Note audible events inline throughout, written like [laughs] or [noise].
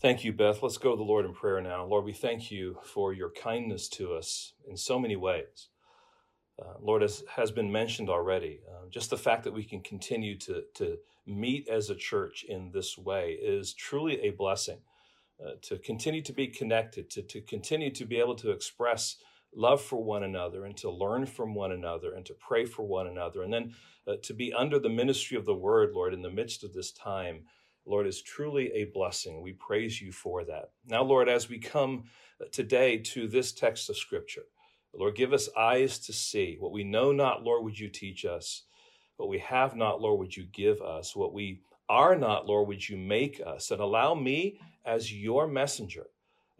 Thank you, Beth. Let's go to the Lord in prayer now. Lord, we thank you for your kindness to us in so many ways. Uh, Lord, as has been mentioned already, uh, just the fact that we can continue to, to meet as a church in this way is truly a blessing. Uh, to continue to be connected, to, to continue to be able to express love for one another and to learn from one another and to pray for one another, and then uh, to be under the ministry of the word, Lord, in the midst of this time Lord, is truly a blessing. We praise you for that. Now, Lord, as we come today to this text of Scripture, Lord, give us eyes to see. What we know not, Lord, would you teach us? What we have not, Lord, would you give us? What we are not, Lord, would you make us? And allow me as your messenger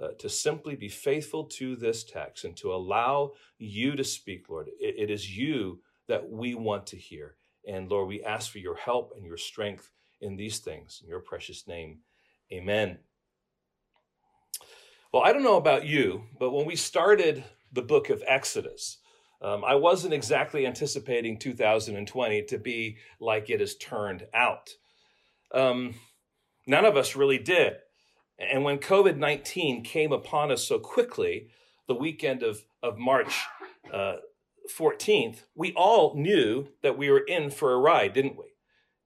uh, to simply be faithful to this text and to allow you to speak, Lord. it, it is you that we want to hear. And Lord, we ask for your help and your strength in these things. In your precious name, amen. Well, I don't know about you, but when we started the book of Exodus, um, I wasn't exactly anticipating 2020 to be like it has turned out. Um, none of us really did. And when COVID 19 came upon us so quickly, the weekend of, of March uh, 14th, we all knew that we were in for a ride, didn't we?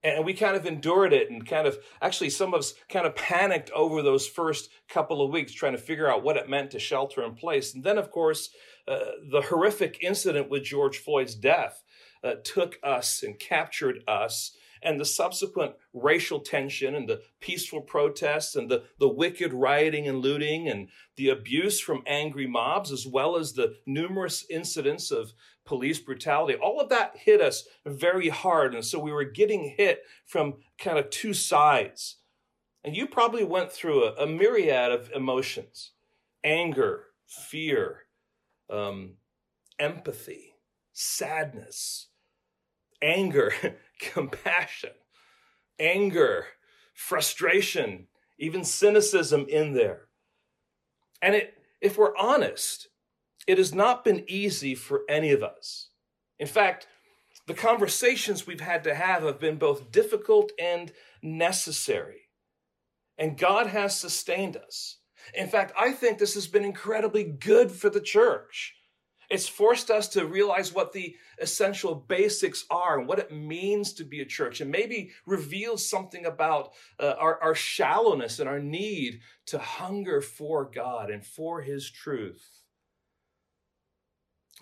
And we kind of endured it and kind of, actually, some of us kind of panicked over those first couple of weeks trying to figure out what it meant to shelter in place. And then, of course, uh, the horrific incident with George Floyd's death uh, took us and captured us and the subsequent racial tension and the peaceful protests and the, the wicked rioting and looting and the abuse from angry mobs, as well as the numerous incidents of police brutality, all of that hit us very hard. And so we were getting hit from kind of two sides. And you probably went through a, a myriad of emotions anger, fear, um, empathy, sadness, anger, [laughs] [laughs] compassion, anger, frustration, even cynicism in there. And it, if we're honest, it has not been easy for any of us. In fact, the conversations we've had to have have been both difficult and necessary. And God has sustained us. In fact, I think this has been incredibly good for the church. It's forced us to realize what the essential basics are and what it means to be a church, and maybe reveals something about uh, our, our shallowness and our need to hunger for God and for His truth.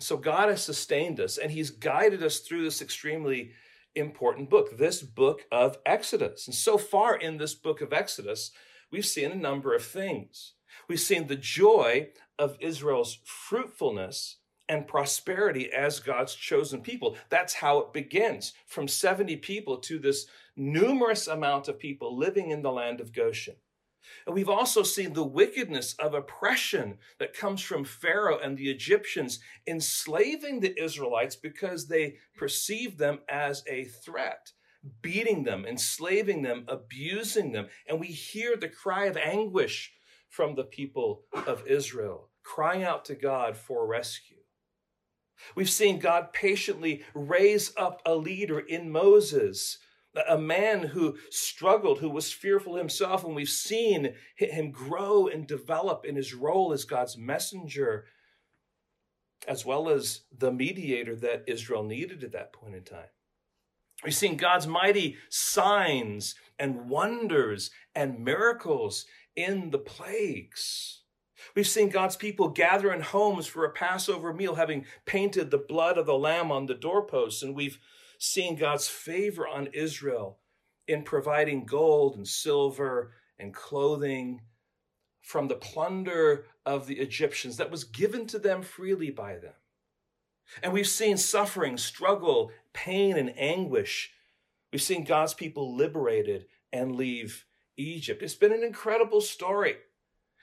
So God has sustained us and He's guided us through this extremely important book, this book of Exodus. And so far in this book of Exodus, we've seen a number of things. We've seen the joy of Israel's fruitfulness and prosperity as God's chosen people. That's how it begins from 70 people to this numerous amount of people living in the land of Goshen. And we've also seen the wickedness of oppression that comes from Pharaoh and the Egyptians enslaving the Israelites because they perceived them as a threat, beating them, enslaving them, abusing them. And we hear the cry of anguish from the people of Israel, crying out to God for rescue. We've seen God patiently raise up a leader in Moses a man who struggled, who was fearful himself, and we've seen him grow and develop in his role as God's messenger, as well as the mediator that Israel needed at that point in time. We've seen God's mighty signs and wonders and miracles in the plagues. We've seen God's people gather in homes for a Passover meal, having painted the blood of the lamb on the doorposts, and we've seen God's favor on Israel in providing gold and silver and clothing from the plunder of the Egyptians that was given to them freely by them. And we've seen suffering, struggle, pain, and anguish. We've seen God's people liberated and leave Egypt. It's been an incredible story.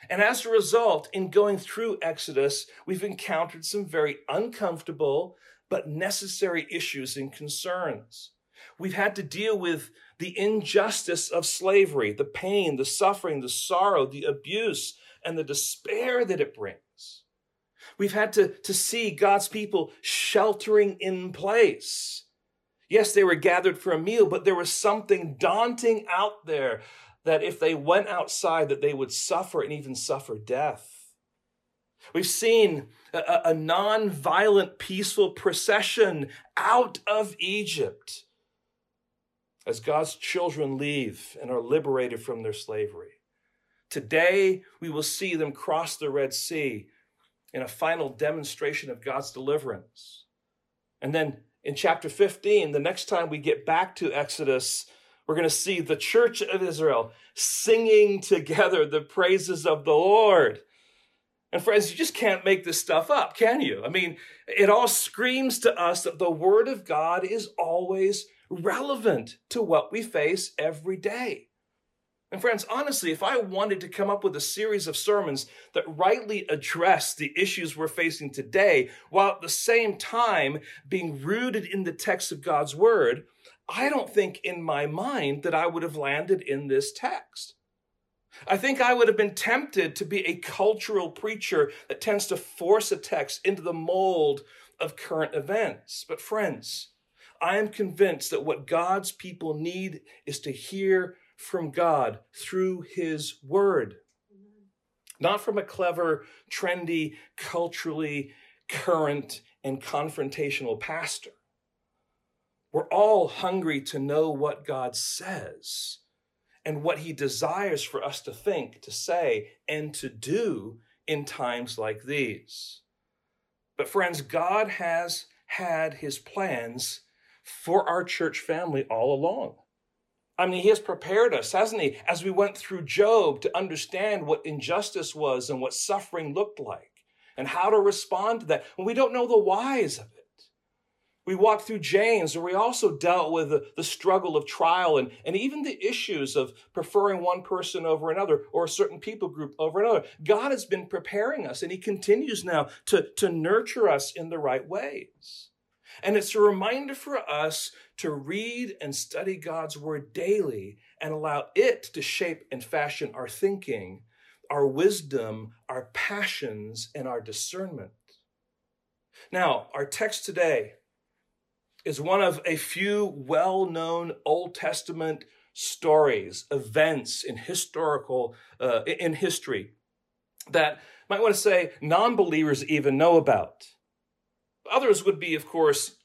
And as a result, in going through Exodus, we've encountered some very uncomfortable but necessary issues and concerns. We've had to deal with the injustice of slavery, the pain, the suffering, the sorrow, the abuse, and the despair that it brings. We've had to, to see God's people sheltering in place. Yes, they were gathered for a meal, but there was something daunting out there that if they went outside that they would suffer and even suffer death. We've seen a, a non-violent, peaceful procession out of Egypt as God's children leave and are liberated from their slavery. Today, we will see them cross the Red Sea in a final demonstration of God's deliverance. And then in chapter 15, the next time we get back to Exodus, we're going to see the church of Israel singing together the praises of the Lord. And friends, you just can't make this stuff up, can you? I mean, it all screams to us that the Word of God is always relevant to what we face every day. And friends, honestly, if I wanted to come up with a series of sermons that rightly address the issues we're facing today, while at the same time being rooted in the text of God's word, I don't think in my mind that I would have landed in this text. I think I would have been tempted to be a cultural preacher that tends to force a text into the mold of current events. But friends, I am convinced that what God's people need is to hear from God through His Word. Not from a clever, trendy, culturally current, and confrontational pastor. We're all hungry to know what God says and what He desires for us to think, to say, and to do in times like these. But, friends, God has had His plans for our church family all along. I mean, he has prepared us, hasn't he, as we went through Job to understand what injustice was and what suffering looked like and how to respond to that. And we don't know the whys of it. We walked through James, where we also dealt with the, the struggle of trial and, and even the issues of preferring one person over another or a certain people group over another. God has been preparing us, and he continues now to, to nurture us in the right ways. And it's a reminder for us to read and study God's word daily and allow it to shape and fashion our thinking, our wisdom, our passions, and our discernment. Now, our text today is one of a few well known Old Testament stories, events in historical, uh, in history that might want to say non believers even know about. Others would be, of course,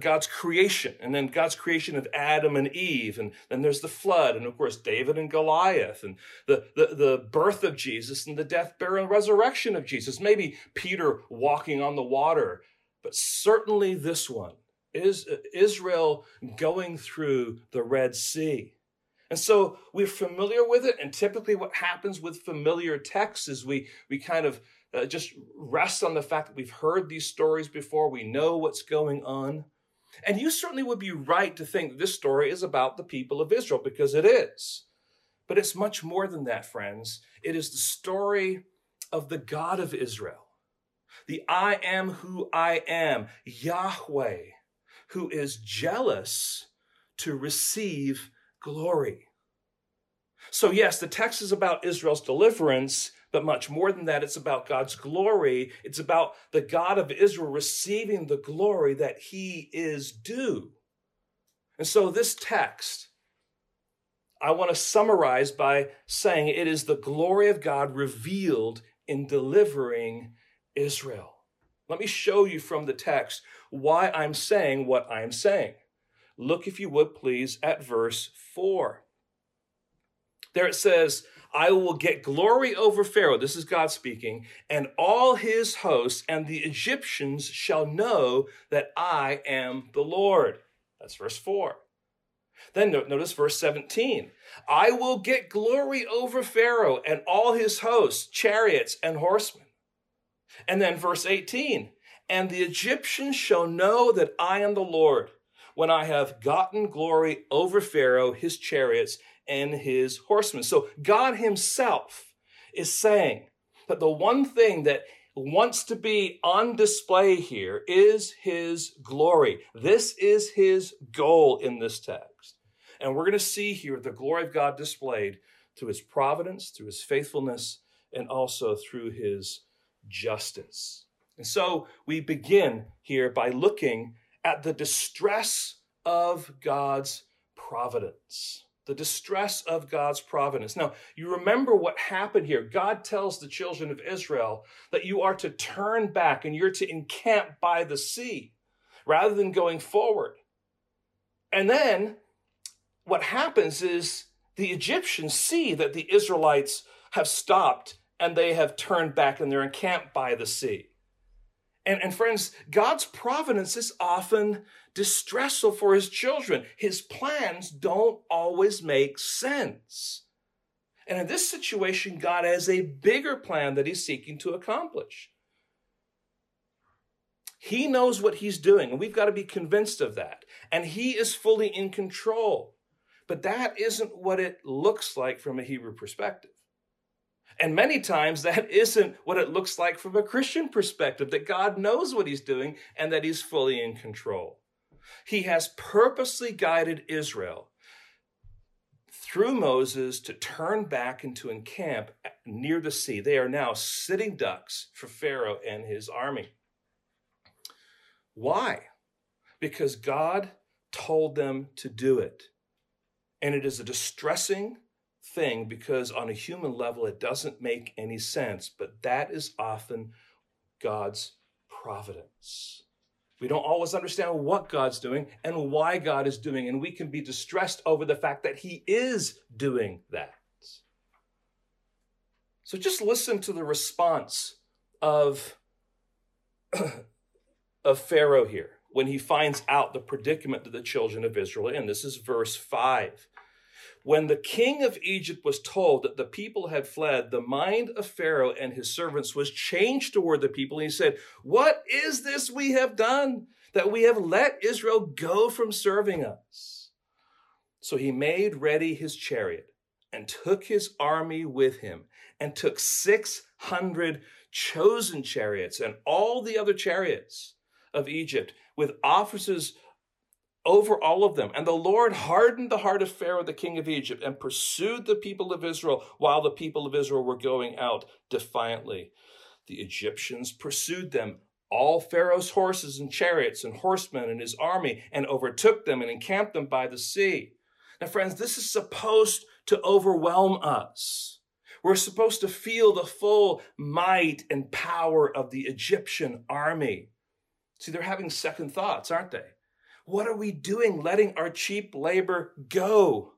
God's creation, and then God's creation of Adam and Eve, and then there's the flood, and of course David and Goliath, and the, the, the birth of Jesus, and the death, burial, and resurrection of Jesus. Maybe Peter walking on the water, but certainly this one is Israel going through the Red Sea. And so we're familiar with it, and typically what happens with familiar texts is we we kind of uh, just rest on the fact that we've heard these stories before, we know what's going on. And you certainly would be right to think this story is about the people of Israel because it is. But it's much more than that, friends. It is the story of the God of Israel, the I am who I am, Yahweh, who is jealous to receive glory. So, yes, the text is about Israel's deliverance, but much more than that, it's about God's glory. It's about the God of Israel receiving the glory that he is due. And so, this text, I want to summarize by saying it is the glory of God revealed in delivering Israel. Let me show you from the text why I'm saying what I'm saying. Look, if you would please, at verse 4. There it says, I will get glory over Pharaoh. This is God speaking, and all his hosts, and the Egyptians shall know that I am the Lord. That's verse 4. Then notice verse 17. I will get glory over Pharaoh and all his hosts, chariots, and horsemen. And then verse 18. And the Egyptians shall know that I am the Lord when I have gotten glory over Pharaoh, his chariots, and his horsemen. So God himself is saying that the one thing that wants to be on display here is his glory. This is his goal in this text. And we're going to see here the glory of God displayed through his providence, through his faithfulness, and also through his justice. And so we begin here by looking at the distress of God's providence. the distress of God's providence. Now, you remember what happened here. God tells the children of Israel that you are to turn back and you're to encamp by the sea rather than going forward. And then what happens is the Egyptians see that the Israelites have stopped and they have turned back and they're encamped by the sea. And, and friends, God's providence is often distressful for his children. His plans don't always make sense. And in this situation, God has a bigger plan that he's seeking to accomplish. He knows what he's doing, and we've got to be convinced of that. And he is fully in control. But that isn't what it looks like from a Hebrew perspective. And many times that [laughs] isn't what it looks like from a Christian perspective, that God knows what he's doing and that he's fully in control. He has purposely guided Israel through Moses to turn back and to encamp near the sea. They are now sitting ducks for Pharaoh and his army. Why? Because God told them to do it. And it is a distressing thing because, on a human level, it doesn't make any sense. But that is often God's providence. We don't always understand what God's doing and why God is doing, and we can be distressed over the fact that He is doing that. So just listen to the response of, [clears throat] of Pharaoh here when he finds out the predicament that the children of Israel in. This is verse 5. When the king of Egypt was told that the people had fled, the mind of Pharaoh and his servants was changed toward the people. And he said, What is this we have done that we have let Israel go from serving us? So he made ready his chariot and took his army with him and took 600 chosen chariots and all the other chariots of Egypt with officers over all of them. And the Lord hardened the heart of Pharaoh, the king of Egypt, and pursued the people of Israel while the people of Israel were going out defiantly. The Egyptians pursued them, all Pharaoh's horses and chariots and horsemen and his army, and overtook them and encamped them by the sea. Now, friends, this is supposed to overwhelm us. We're supposed to feel the full might and power of the Egyptian army. See, they're having second thoughts, aren't they? What are we doing letting our cheap labor go?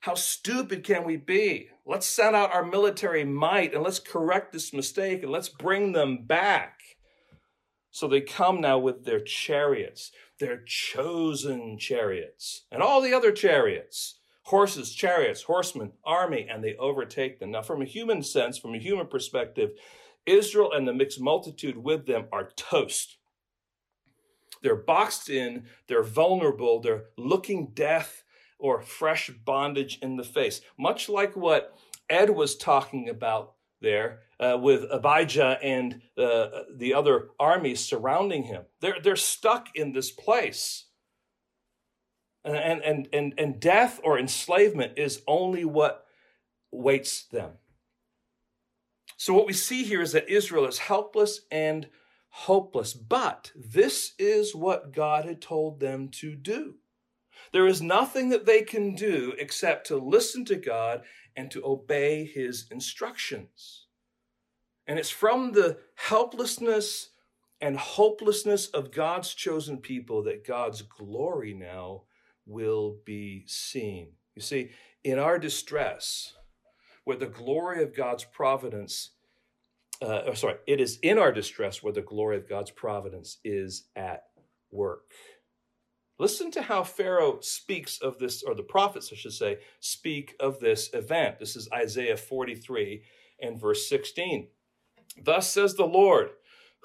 How stupid can we be? Let's send out our military might and let's correct this mistake and let's bring them back. So they come now with their chariots, their chosen chariots, and all the other chariots horses, chariots, horsemen, army, and they overtake them. Now, from a human sense, from a human perspective, Israel and the mixed multitude with them are toast. They're boxed in, they're vulnerable, they're looking death or fresh bondage in the face. Much like what Ed was talking about there uh, with Abijah and uh, the other armies surrounding him. They're, they're stuck in this place. And, and, and, and death or enslavement is only what waits them. So, what we see here is that Israel is helpless and hopeless. But this is what God had told them to do. There is nothing that they can do except to listen to God and to obey his instructions. And it's from the helplessness and hopelessness of God's chosen people that God's glory now will be seen. You see, in our distress, where the glory of God's providence uh, sorry, it is in our distress where the glory of God's providence is at work. Listen to how Pharaoh speaks of this, or the prophets, I should say, speak of this event. This is Isaiah 43 and verse 16. Thus says the Lord,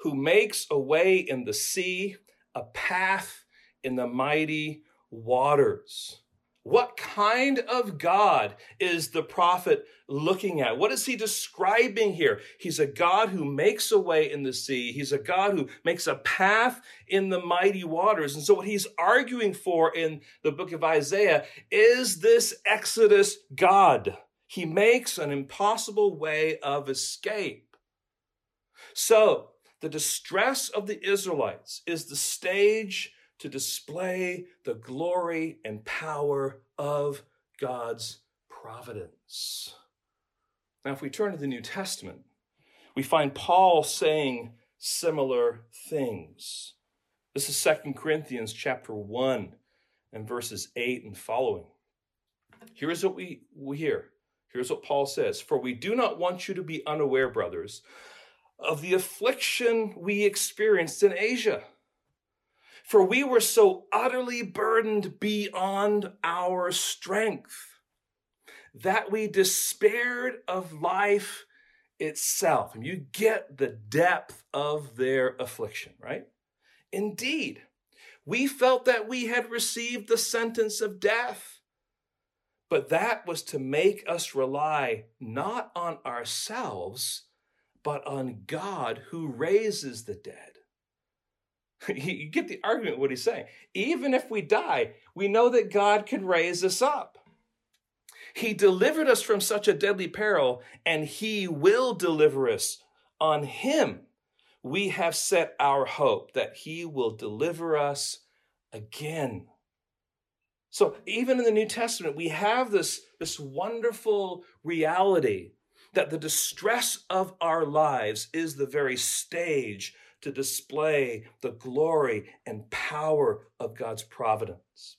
who makes a way in the sea, a path in the mighty waters. What kind of God is the prophet looking at? What is he describing here? He's a God who makes a way in the sea. He's a God who makes a path in the mighty waters. And so what he's arguing for in the book of Isaiah is this Exodus God. He makes an impossible way of escape. So the distress of the Israelites is the stage to display the glory and power of God's providence. Now, if we turn to the New Testament, we find Paul saying similar things. This is Second Corinthians chapter 1 and verses 8 and following. Here's what we, we hear. Here's what Paul says For we do not want you to be unaware, brothers, of the affliction we experienced in Asia. For we were so utterly burdened beyond our strength that we despaired of life itself. And you get the depth of their affliction, right? Indeed, we felt that we had received the sentence of death. But that was to make us rely not on ourselves, but on God who raises the dead. [laughs] you get the argument what he's saying. Even if we die, we know that God can raise us up. He delivered us from such a deadly peril, and he will deliver us. On him we have set our hope that he will deliver us again. So even in the New Testament, we have this, this wonderful reality that the distress of our lives is the very stage to display the glory and power of God's providence.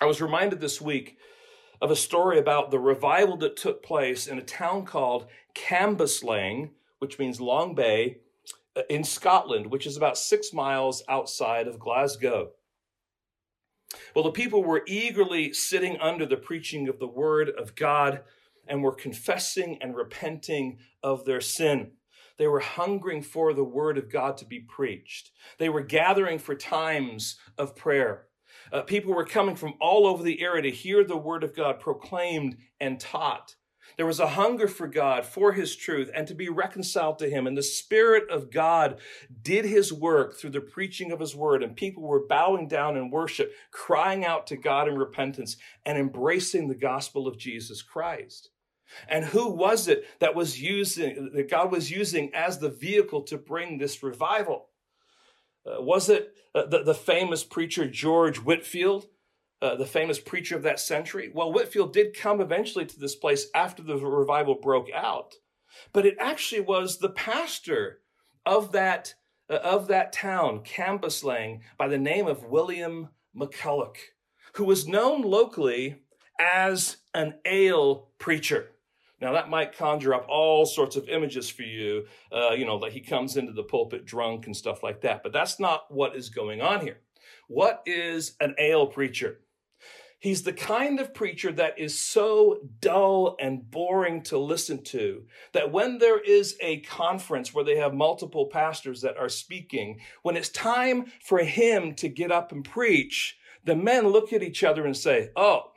I was reminded this week of a story about the revival that took place in a town called Cambuslang, which means Long Bay, uh, in Scotland, which is about six miles outside of Glasgow. Well, the people were eagerly sitting under the preaching of the word of God and were confessing and repenting of their sin. They were hungering for the word of God to be preached. They were gathering for times of prayer. Uh, people were coming from all over the area to hear the word of God proclaimed and taught. There was a hunger for God, for his truth, and to be reconciled to him. And the Spirit of God did his work through the preaching of his word. And people were bowing down in worship, crying out to God in repentance, and embracing the gospel of Jesus Christ. And who was it that was using, that God was using as the vehicle to bring this revival? Uh, was it uh, the, the famous preacher George Whitefield, uh, the famous preacher of that century? Well, Whitefield did come eventually to this place after the revival broke out, but it actually was the pastor of that uh, of that town, Cambuslang, by the name of William McCulloch, who was known locally as an ale preacher. Now, that might conjure up all sorts of images for you, uh, you know, that he comes into the pulpit drunk and stuff like that. But that's not what is going on here. What is an ale preacher? He's the kind of preacher that is so dull and boring to listen to that when there is a conference where they have multiple pastors that are speaking, when it's time for him to get up and preach, the men look at each other and say, Oh,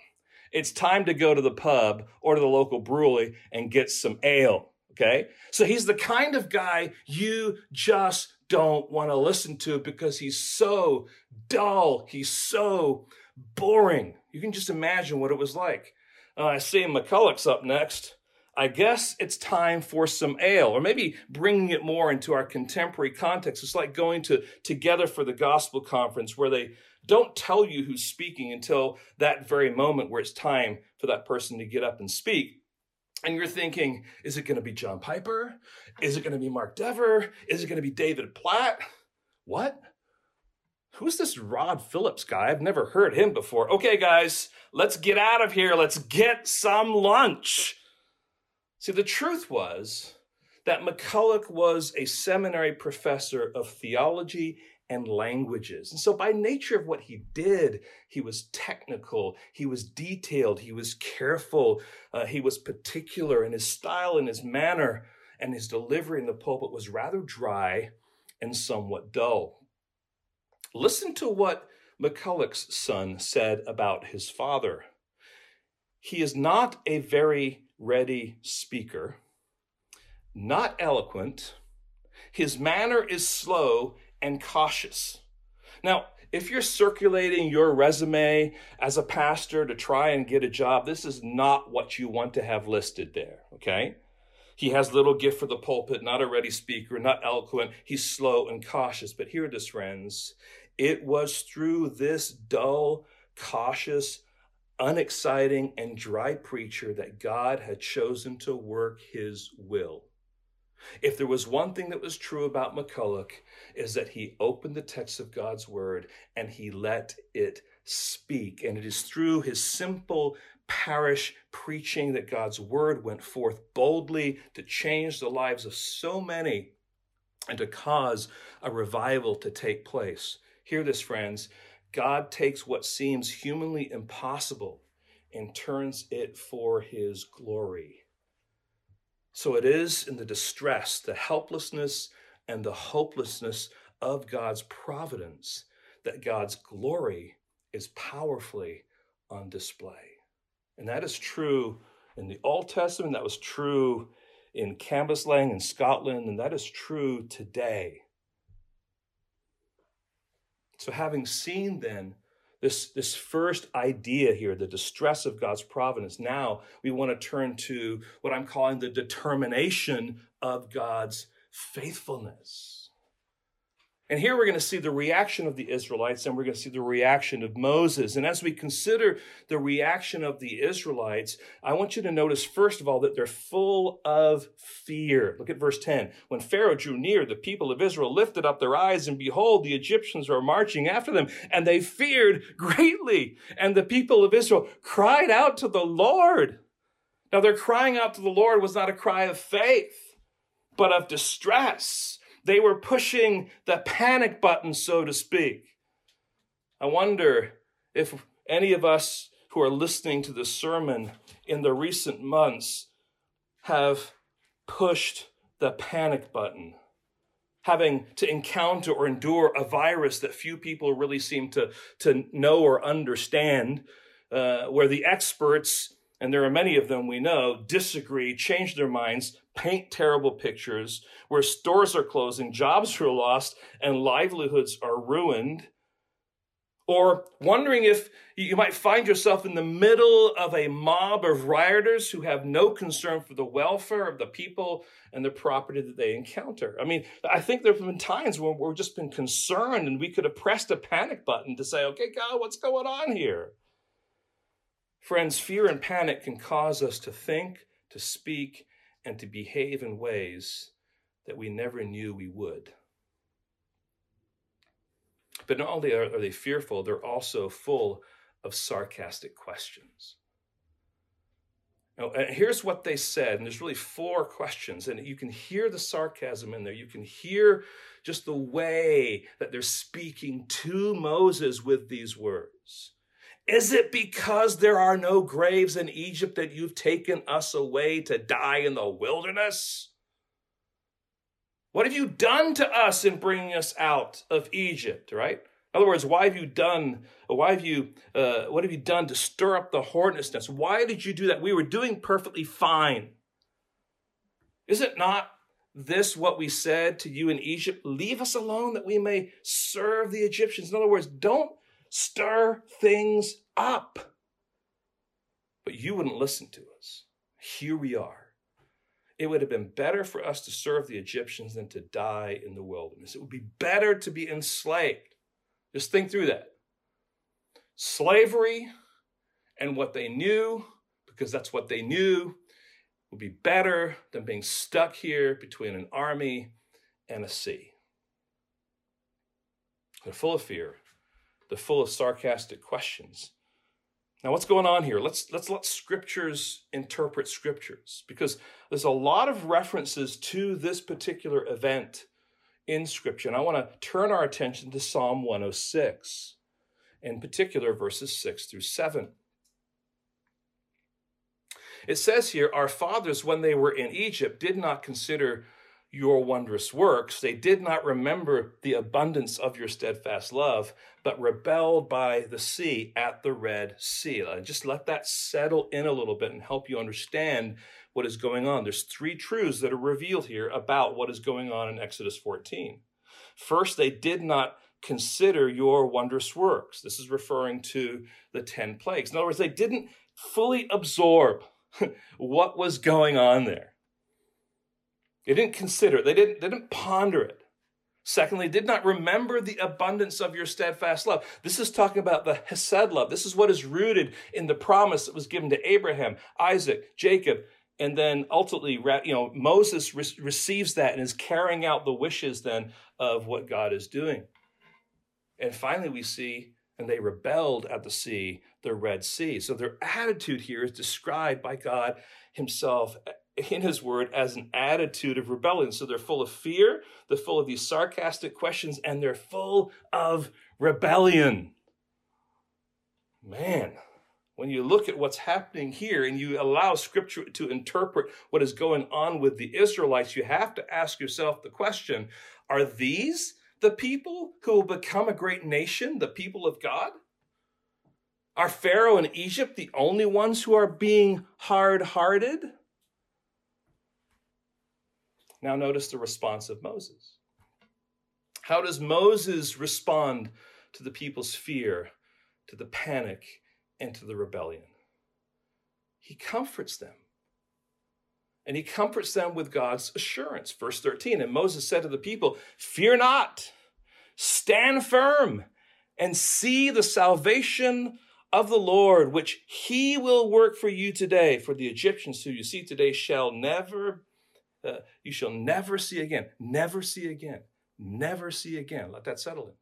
it's time to go to the pub or to the local brewery and get some ale. Okay. So he's the kind of guy you just don't want to listen to because he's so dull. He's so boring. You can just imagine what it was like. Uh, I see McCulloch's up next. I guess it's time for some ale, or maybe bringing it more into our contemporary context. It's like going to Together for the Gospel Conference where they don't tell you who's speaking until that very moment where it's time for that person to get up and speak. And you're thinking, is it going to be John Piper? Is it going to be Mark Dever? Is it going to be David Platt? What? Who's this Rod Phillips guy? I've never heard him before. Okay, guys, let's get out of here. Let's get some lunch. See, the truth was that McCulloch was a seminary professor of theology and languages. And so, by nature of what he did, he was technical, he was detailed, he was careful, uh, he was particular, and his style and his manner and his delivery in the pulpit was rather dry and somewhat dull. Listen to what McCulloch's son said about his father. He is not a very ready speaker, not eloquent. His manner is slow and cautious. Now, if you're circulating your resume as a pastor to try and get a job, this is not what you want to have listed there, okay? He has little gift for the pulpit, not a ready speaker, not eloquent. He's slow and cautious. But hear this, friends. It was through this dull, cautious unexciting, and dry preacher that God had chosen to work his will. If there was one thing that was true about McCulloch, is that he opened the text of God's word and he let it speak. And it is through his simple parish preaching that God's word went forth boldly to change the lives of so many and to cause a revival to take place. Hear this, friends. God takes what seems humanly impossible and turns it for his glory. So it is in the distress, the helplessness, and the hopelessness of God's providence that God's glory is powerfully on display. And that is true in the Old Testament, that was true in Cambuslang in Scotland, and that is true today. So, having seen then this, this first idea here, the distress of God's providence, now we want to turn to what I'm calling the determination of God's faithfulness. And here we're going to see the reaction of the Israelites and we're going to see the reaction of Moses. And as we consider the reaction of the Israelites, I want you to notice, first of all, that they're full of fear. Look at verse 10. When Pharaoh drew near, the people of Israel lifted up their eyes, and behold, the Egyptians were marching after them, and they feared greatly. And the people of Israel cried out to the Lord. Now, their crying out to the Lord was not a cry of faith, but of distress they were pushing the panic button, so to speak. I wonder if any of us who are listening to the sermon in the recent months have pushed the panic button, having to encounter or endure a virus that few people really seem to, to know or understand, uh, where the experts, and there are many of them we know, disagree, change their minds, paint terrible pictures, where stores are closing, jobs are lost, and livelihoods are ruined. Or wondering if you might find yourself in the middle of a mob of rioters who have no concern for the welfare of the people and the property that they encounter. I mean, I think there have been times when we've just been concerned and we could have pressed a panic button to say, okay, God, what's going on here? Friends, fear and panic can cause us to think, to speak, and to behave in ways that we never knew we would. But not only are, they fearful, they're also full of sarcastic questions. Now, here's what they said, and there's really four questions, and you can hear the sarcasm in there. You can hear just the way that they're speaking to Moses with these words. Is it because there are no graves in Egypt that you've taken us away to die in the wilderness? What have you done to us in bringing us out of Egypt, right? In other words, why have you done, why have you, uh, what have you done to stir up the hornet's? Why did you do that? We were doing perfectly fine. Is it not this what we said to you in Egypt? Leave us alone that we may serve the Egyptians. In other words, don't stir things up. But you wouldn't listen to us. Here we are. It would have been better for us to serve the Egyptians than to die in the wilderness. It would be better to be enslaved. Just think through that. Slavery and what they knew, because that's what they knew, would be better than being stuck here between an army and a sea. They're full of fear full of sarcastic questions. Now, what's going on here? Let's let's let scriptures interpret scriptures because there's a lot of references to this particular event in scripture. And I want to turn our attention to Psalm 106, in particular verses 6 through 7. It says here, Our fathers, when they were in Egypt, did not consider your wondrous works. They did not remember the abundance of your steadfast love, but rebelled by the sea at the Red Sea. And Just let that settle in a little bit and help you understand what is going on. There's three truths that are revealed here about what is going on in Exodus 14. First, they did not consider your wondrous works. This is referring to the 10 plagues. In other words, they didn't fully absorb [laughs] what was going on there. They didn't consider it. They didn't, they didn't ponder it. Secondly, did not remember the abundance of your steadfast love. This is talking about the Hesed love. This is what is rooted in the promise that was given to Abraham, Isaac, Jacob, and then ultimately, you know, Moses re- receives that and is carrying out the wishes then of what God is doing. And finally, we see, and they rebelled at the sea, the Red Sea. So their attitude here is described by God Himself in his word as an attitude of rebellion. So they're full of fear, they're full of these sarcastic questions, and they're full of rebellion. Man, when you look at what's happening here and you allow scripture to interpret what is going on with the Israelites, you have to ask yourself the question are these the people who will become a great nation, the people of God? Are Pharaoh and Egypt the only ones who are being hard hearted? Now, notice the response of Moses. How does Moses respond to the people's fear, to the panic, and to the rebellion? He comforts them. And he comforts them with God's assurance. Verse 13 And Moses said to the people, Fear not, stand firm, and see the salvation of the Lord, which he will work for you today. For the Egyptians who you see today shall never uh, you shall never see again. Never see again. Never see again. Let that settle in.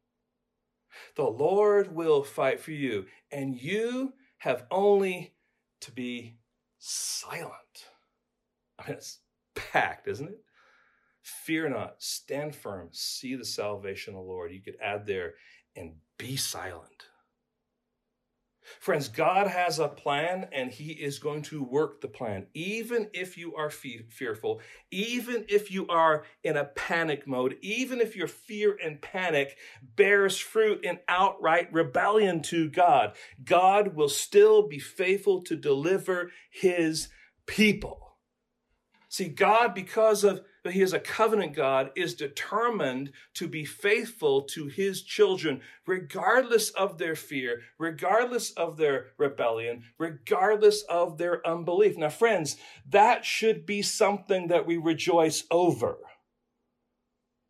The Lord will fight for you, and you have only to be silent. I mean, it's packed, isn't it? Fear not, stand firm, see the salvation of the Lord. You could add there, and be silent. Friends, God has a plan and He is going to work the plan. Even if you are fe- fearful, even if you are in a panic mode, even if your fear and panic bears fruit in outright rebellion to God, God will still be faithful to deliver His people. See, God, because of but he is a covenant God, is determined to be faithful to his children, regardless of their fear, regardless of their rebellion, regardless of their unbelief. Now, friends, that should be something that we rejoice over,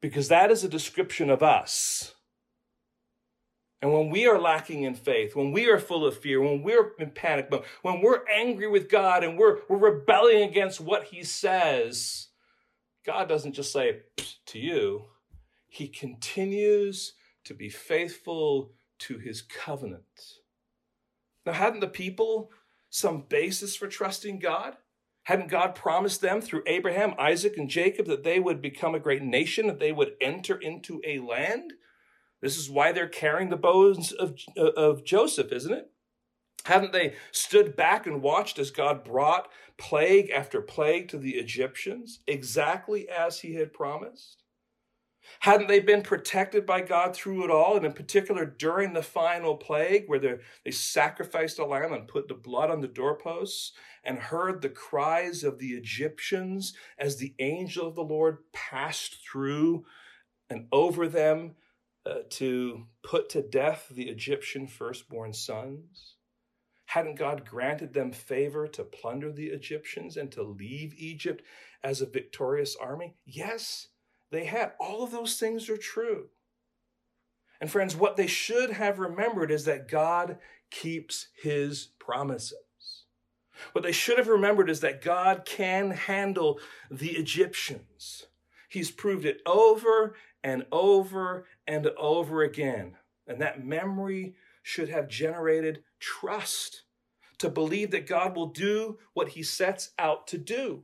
because that is a description of us. And when we are lacking in faith, when we are full of fear, when we're in panic mode, when we're angry with God and we're, we're rebelling against what He says, God doesn't just say to you, He continues to be faithful to His covenant. Now, hadn't the people some basis for trusting God? Hadn't God promised them through Abraham, Isaac, and Jacob that they would become a great nation, that they would enter into a land? This is why they're carrying the bones of, of Joseph, isn't it? Hadn't they stood back and watched as God brought plague after plague to the Egyptians, exactly as he had promised? Hadn't they been protected by God through it all, and in particular during the final plague, where they sacrificed a lamb and put the blood on the doorposts, and heard the cries of the Egyptians as the angel of the Lord passed through and over them uh, to put to death the Egyptian firstborn sons? Hadn't God granted them favor to plunder the Egyptians and to leave Egypt as a victorious army? Yes, they had. All of those things are true. And friends, what they should have remembered is that God keeps his promises. What they should have remembered is that God can handle the Egyptians. He's proved it over and over and over again. And that memory should have generated trust to believe that God will do what he sets out to do.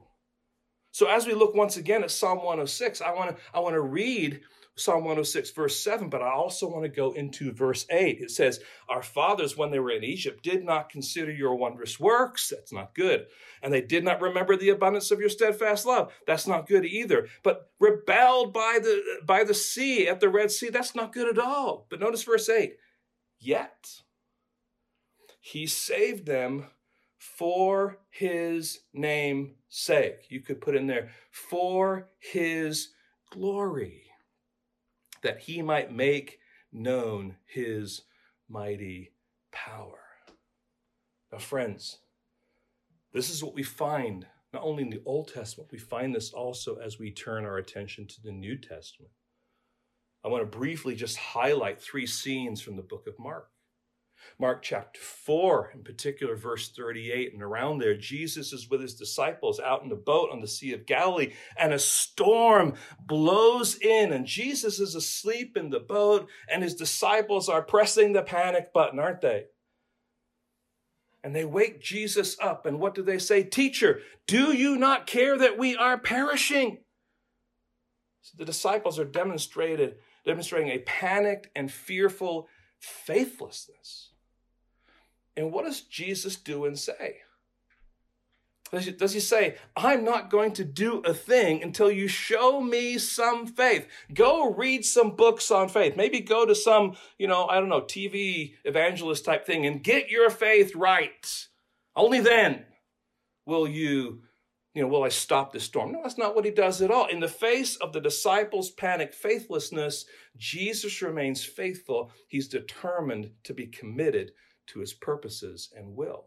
So as we look once again at Psalm 106, I want to I want to read Psalm 106 verse 7, but I also want to go into verse 8. It says, "Our fathers when they were in Egypt did not consider your wondrous works." That's not good. And they did not remember the abundance of your steadfast love. That's not good either. But rebelled by the by the sea at the Red Sea, that's not good at all. But notice verse 8. Yet he saved them for his name's sake. You could put in there, for his glory, that he might make known his mighty power. Now, friends, this is what we find not only in the Old Testament, we find this also as we turn our attention to the New Testament. I want to briefly just highlight three scenes from the book of Mark. Mark chapter 4, in particular, verse 38, and around there, Jesus is with his disciples out in the boat on the Sea of Galilee, and a storm blows in, and Jesus is asleep in the boat, and his disciples are pressing the panic button, aren't they? And they wake Jesus up, and what do they say? Teacher, do you not care that we are perishing? So the disciples are demonstrated, demonstrating a panicked and fearful faithlessness. And what does Jesus do and say? Does he, does he say, I'm not going to do a thing until you show me some faith? Go read some books on faith. Maybe go to some, you know, I don't know, TV evangelist type thing and get your faith right. Only then will you, you know, will I stop this storm? No, that's not what he does at all. In the face of the disciples' panic faithlessness, Jesus remains faithful. He's determined to be committed to his purposes and will.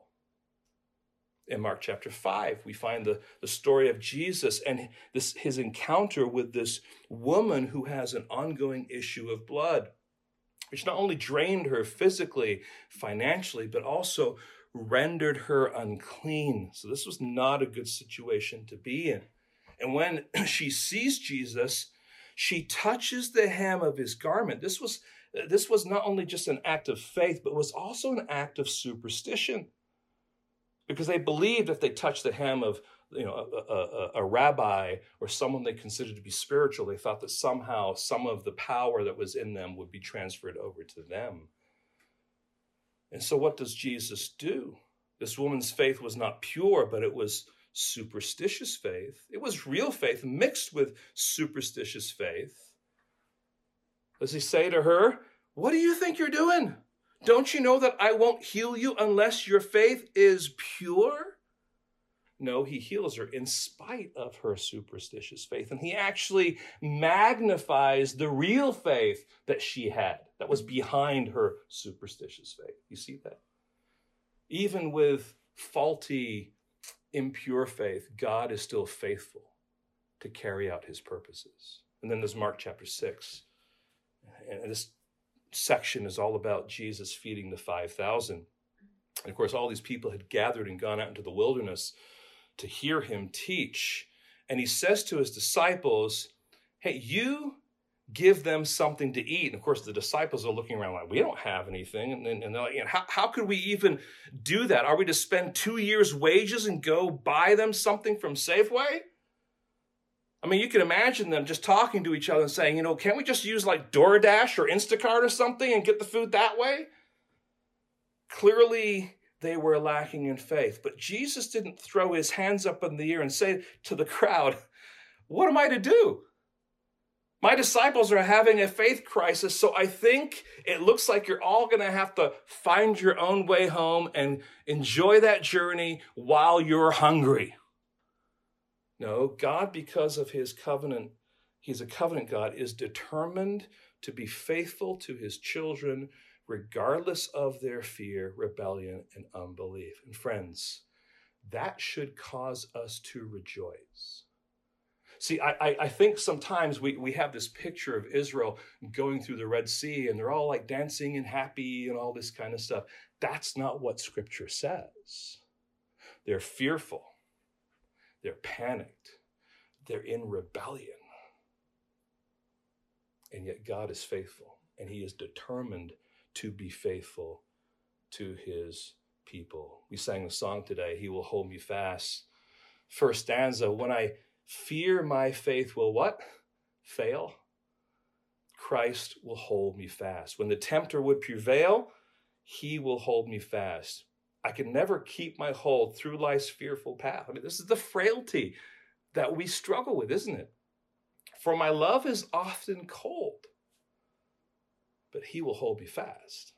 In Mark chapter 5, we find the, the story of Jesus and this, his encounter with this woman who has an ongoing issue of blood, which not only drained her physically, financially, but also rendered her unclean. So this was not a good situation to be in. And when [clears throat] she sees Jesus, she touches the hem of his garment. This was this was not only just an act of faith, but was also an act of superstition. Because they believed if they touched the hem of you know, a, a, a, rabbi or someone they considered to be spiritual, they thought that somehow some of the power that was in them would be transferred over to them. And so, what does Jesus do? This woman's faith was not pure, but it was superstitious faith. It was real faith mixed with superstitious faith. Does he say to her, What do you think you're doing? Don't you know that I won't heal you unless your faith is pure? No, he heals her in spite of her superstitious faith. And he actually magnifies the real faith that she had, that was behind her superstitious faith. You see that? Even with faulty, impure faith, God is still faithful to carry out his purposes. And then there's Mark chapter 6 and this section is all about Jesus feeding the 5,000. And of course, all these people had gathered and gone out into the wilderness to hear him teach. And he says to his disciples, Hey, you give them something to eat. And of course, the disciples are looking around like, We don't have anything. And, and they're like, how, how could we even do that? Are we to spend two years' wages and go buy them something from Safeway? I mean, you can imagine them just talking to each other and saying, you know, can't we just use like DoorDash or Instacart or something and get the food that way? Clearly, they were lacking in faith. But Jesus didn't throw his hands up in the air and say to the crowd, What am I to do? My disciples are having a faith crisis, so I think it looks like you're all going to have to find your own way home and enjoy that journey while you're hungry. No, God, because of his covenant, he's a covenant God, is determined to be faithful to his children regardless of their fear, rebellion, and unbelief. And friends, that should cause us to rejoice. See, I, I think sometimes we, we have this picture of Israel going through the Red Sea and they're all like dancing and happy and all this kind of stuff. That's not what Scripture says. They're fearful, they're panicked. They're in rebellion. And yet God is faithful, and He is determined to be faithful to His people. We sang the song today, He will hold me fast. First stanza, when I fear my faith will what? Fail. Christ will hold me fast. When the tempter would prevail, he will hold me fast. I can never keep my hold through life's fearful path. I mean, this is the frailty that we struggle with, isn't it? For my love is often cold, but he will hold me fast.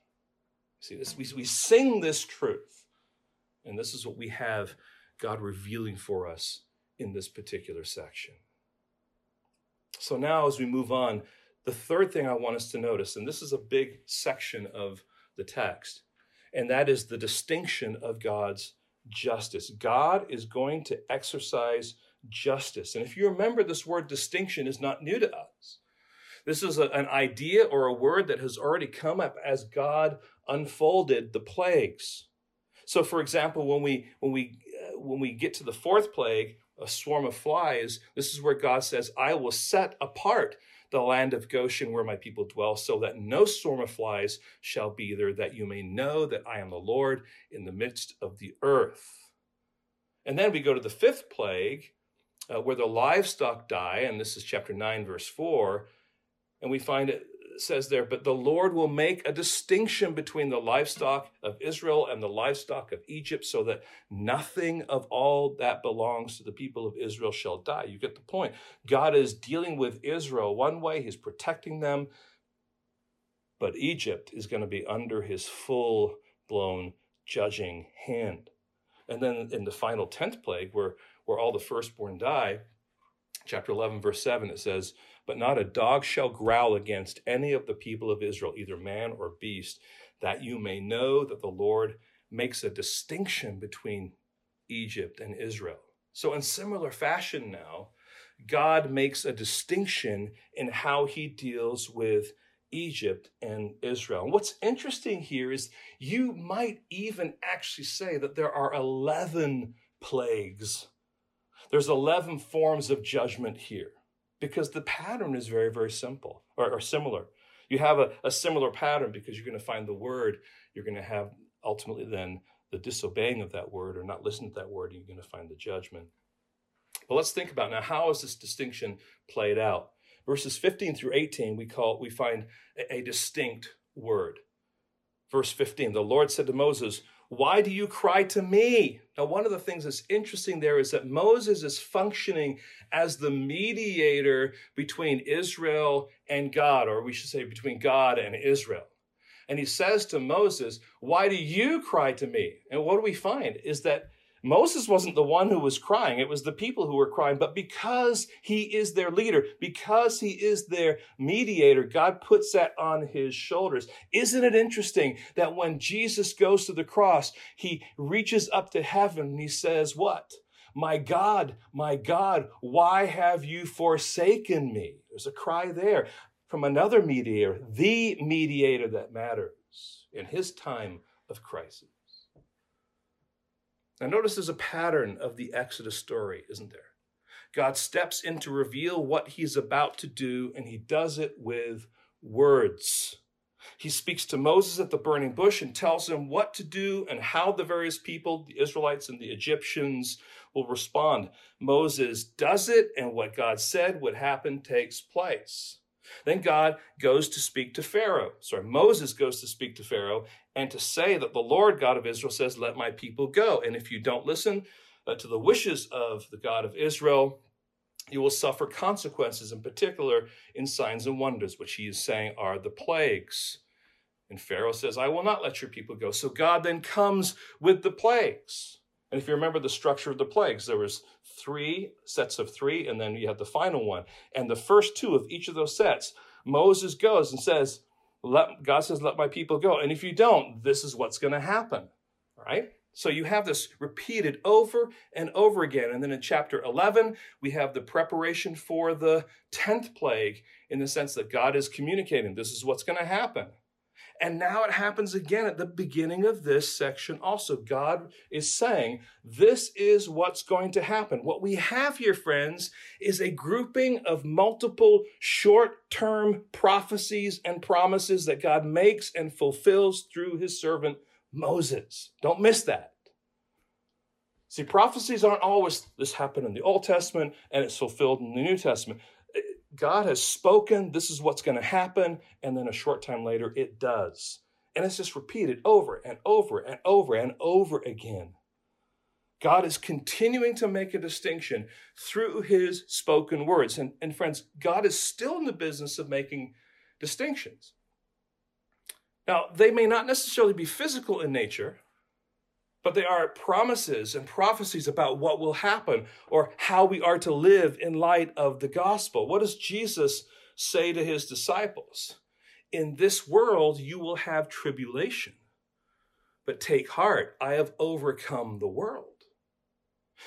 See, this we, we sing this truth, and this is what we have God revealing for us in this particular section. So now, as we move on, the third thing I want us to notice, and this is a big section of the text, and that is the distinction of God's justice. God is going to exercise justice. And if you remember, this word distinction is not new to us. This is a, an idea or a word that has already come up as God unfolded the plagues. So, for example, when we when we uh, when we get to the fourth plague, a swarm of flies, this is where God says, "I will set apart the land of Goshen where my people dwell, so that no swarm of flies shall be there, that you may know that I am the Lord in the midst of the earth." And then we go to the fifth plague, uh, where the livestock die, and this is chapter 9, verse 4. And we find it says there, but the Lord will make a distinction between the livestock of Israel and the livestock of Egypt, so that nothing of all that belongs to the people of Israel shall die. You get the point. God is dealing with Israel one way, He's protecting them, but Egypt is going to be under His full blown judging hand. And then in the final 10th plague, where, where all the firstborn die, chapter 11, verse 7, it says, But not a dog shall growl against any of the people of Israel, either man or beast, that you may know that the Lord makes a distinction between Egypt and Israel. So, in similar fashion, now, God makes a distinction in how he deals with Egypt and Israel. And what's interesting here is you might even actually say that there are 11 plagues. There's 11 forms of judgment here because the pattern is very, very simple or, or similar. You have a, a similar pattern because you're going to find the word. You're going to have ultimately then the disobeying of that word or not listening to that word, you're going to find the judgment. But let's think about now how is this distinction played out? Verses 15 through 18, we call we find a, a distinct word. Verse 15, the Lord said to Moses, Why do you cry to me? Now, one of the things that's interesting there is that Moses is functioning as the mediator between Israel and God, or we should say between God and Israel. And he says to Moses, Why do you cry to me? And what do we find is that Moses wasn't the one who was crying, it was the people who were crying. But because he is their leader, because he is their mediator, God puts that on his shoulders. Isn't it interesting that when Jesus goes to the cross, he reaches up to heaven and he says, What? My God, my God, why have you forsaken me? There's a cry there from another mediator, the mediator that matters in his time of crisis. Now, notice there's a pattern of the Exodus story, isn't there? God steps in to reveal what he's about to do, and he does it with words. He speaks to Moses at the burning bush and tells him what to do and how the various people, the Israelites and the Egyptians, will respond. Moses does it, and what God said would happen takes place. Then God goes to speak to Pharaoh. Sorry, Moses goes to speak to Pharaoh and to say that the Lord God of Israel says, Let my people go. And if you don't listen uh, to the wishes of the God of Israel, you will suffer consequences, in particular in signs and wonders, which he is saying are the plagues. And Pharaoh says, I will not let your people go. So God then comes with the plagues. And if you remember the structure of the plagues, there was three sets of three, and then you have the final one. And the first two of each of those sets, Moses goes and says, let, God says, let my people go. And if you don't, this is what's going to happen. Right? So you have this repeated over and over again. And then in chapter 11, we have the preparation for the 10th plague in the sense that God is communicating this is what's going to happen. And now it happens again at the beginning of this section also. God is saying, this is what's going to happen. What we have here, friends, is a grouping of multiple short term prophecies and promises that God makes and fulfills through his servant Moses. Don't miss that. See, prophecies aren't always this happened in the Old Testament and it's fulfilled in the New Testament. God has spoken, this is what's going to happen, and then a short time later it does. And it's just repeated over and over and over and over again. God is continuing to make a distinction through his spoken words. And, and friends, God is still in the business of making distinctions. Now, they may not necessarily be physical in nature, but they are promises and prophecies about what will happen or how we are to live in light of the gospel. What does Jesus say to his disciples? In this world, you will have tribulation, but take heart, I have overcome the world.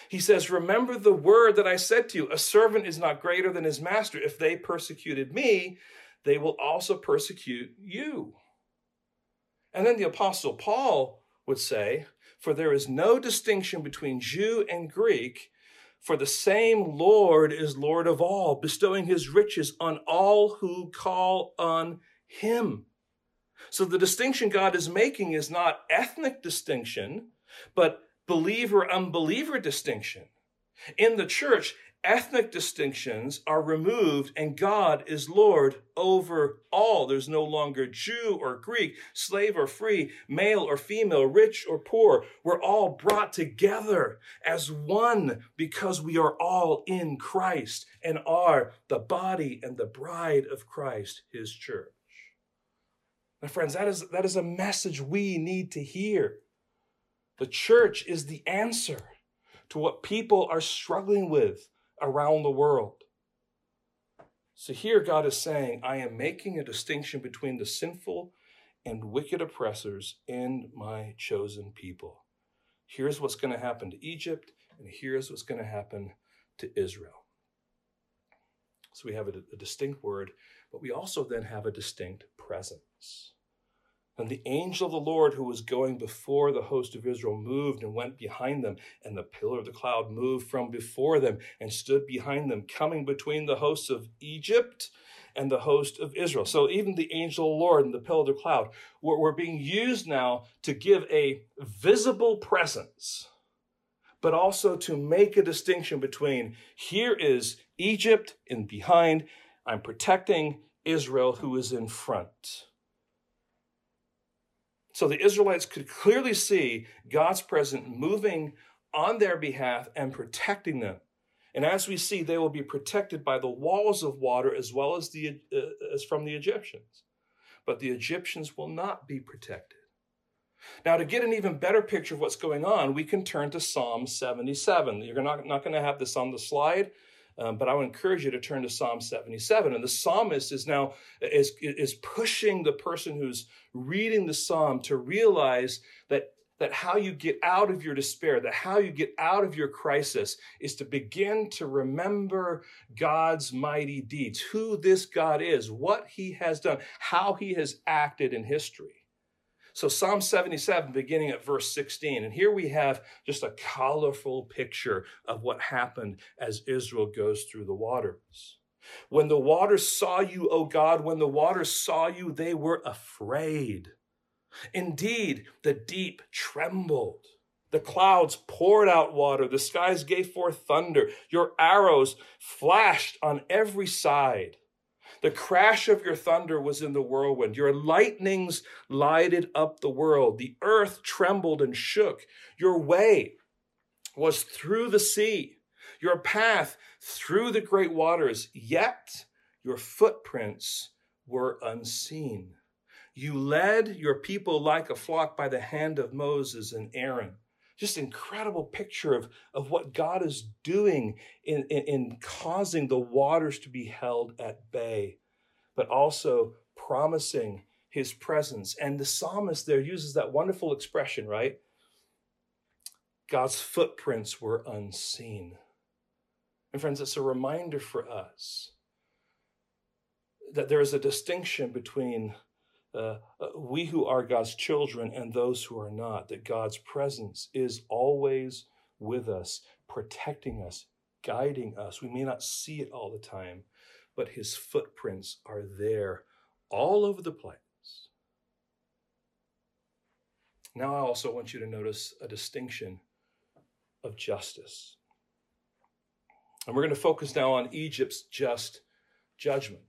He says, Remember the word that I said to you a servant is not greater than his master. If they persecuted me, they will also persecute you. And then the Apostle Paul would say, For there is no distinction between Jew and Greek, for the same Lord is Lord of all, bestowing his riches on all who call on him. So the distinction God is making is not ethnic distinction, but believer unbeliever distinction. In the church, ethnic distinctions are removed and God is Lord over all. There's no longer Jew or Greek, slave or free, male or female, rich or poor. We're all brought together as one because we are all in Christ and are the body and the bride of Christ, his church. My friends, that is, that is a message we need to hear. The church is the answer to what people are struggling with around the world. So here God is saying, I am making a distinction between the sinful and wicked oppressors and my chosen people. Here's what's going to happen to Egypt, and here's what's going to happen to Israel. So we have a, a distinct word, but we also then have a distinct presence. And the angel of the Lord who was going before the host of Israel moved and went behind them, and the pillar of the cloud moved from before them and stood behind them, coming between the hosts of Egypt and the host of Israel. So even the angel of the Lord and the pillar of the cloud were, were being used now to give a visible presence, but also to make a distinction between here is Egypt in behind, I'm protecting Israel who is in front. So the Israelites could clearly see God's presence moving on their behalf and protecting them. And as we see, they will be protected by the walls of water as well as, the, uh, as from the Egyptians. But the Egyptians will not be protected. Now, to get an even better picture of what's going on, we can turn to Psalm 77. You're not, not going to have this on the slide, um, but I would encourage you to turn to Psalm 77. And the psalmist is now is, is pushing the person who's reading the psalm to realize that that how you get out of your despair, that how you get out of your crisis is to begin to remember God's mighty deeds, who this God is, what he has done, how he has acted in history. So, Psalm 77, beginning at verse 16. And here we have just a colorful picture of what happened as Israel goes through the waters. When the waters saw you, O God, when the waters saw you, they were afraid. Indeed, the deep trembled. The clouds poured out water. The skies gave forth thunder. Your arrows flashed on every side. The crash of your thunder was in the whirlwind. Your lightnings lighted up the world. The earth trembled and shook. Your way was through the sea, your path through the great waters, yet your footprints were unseen. You led your people like a flock by the hand of Moses and Aaron just incredible picture of, of what God is doing in, in, in causing the waters to be held at bay, but also promising his presence. And the psalmist there uses that wonderful expression, right? God's footprints were unseen. And friends, it's a reminder for us that there is a distinction between uh, uh, we who are God's children and those who are not, that God's presence is always with us, protecting us, guiding us. We may not see it all the time, but his footprints are there all over the place. Now, I also want you to notice a distinction of justice. And we're going to focus now on Egypt's just judgment.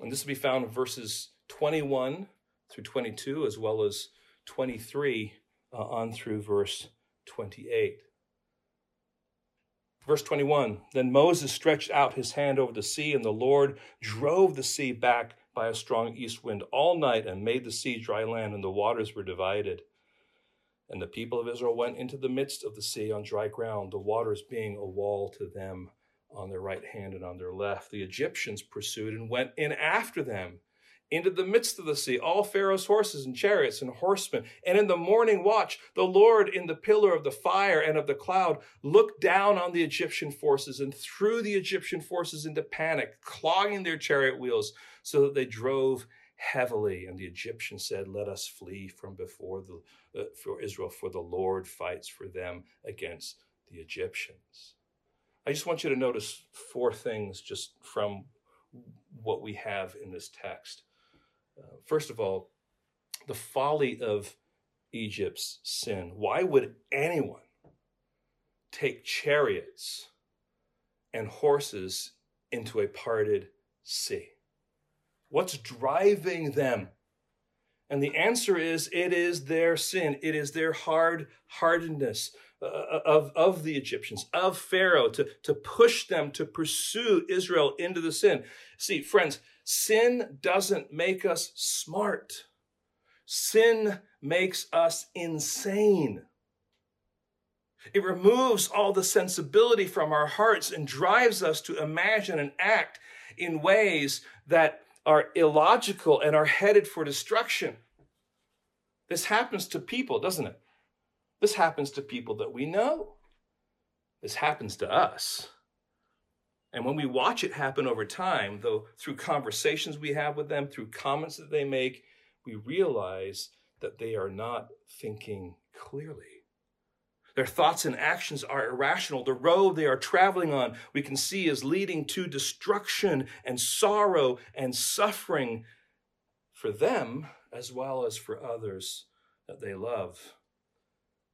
And this will be found in verses 21 through 22, as well as 23 uh, on through verse 28. Verse 21 Then Moses stretched out his hand over the sea, and the Lord drove the sea back by a strong east wind all night and made the sea dry land, and the waters were divided. And the people of Israel went into the midst of the sea on dry ground, the waters being a wall to them on their right hand and on their left. The Egyptians pursued and went in after them into the midst of the sea, all Pharaoh's horses and chariots and horsemen. And in the morning watch, the Lord in the pillar of the fire and of the cloud looked down on the Egyptian forces and threw the Egyptian forces into panic, clogging their chariot wheels so that they drove heavily. And the Egyptians said, Let us flee from before the, uh, for Israel, for the Lord fights for them against the Egyptians. I just want you to notice four things just from what we have in this text. Uh, first of all, the folly of Egypt's sin. Why would anyone take chariots and horses into a parted sea? What's driving them? And the answer is it is their sin. It is their hard heartedness uh, uh, of, of the Egyptians, of Pharaoh, to, to push them to pursue Israel into the sin. See, friends, sin doesn't make us smart, sin makes us insane. It removes all the sensibility from our hearts and drives us to imagine and act in ways that are illogical and are headed for destruction. This happens to people, doesn't it? This happens to people that we know. This happens to us. And when we watch it happen over time, though through conversations we have with them, through comments that they make, we realize that they are not thinking clearly. Their thoughts and actions are irrational. The road they are traveling on, we can see, is leading to destruction and sorrow and suffering for them as well as for others that they love.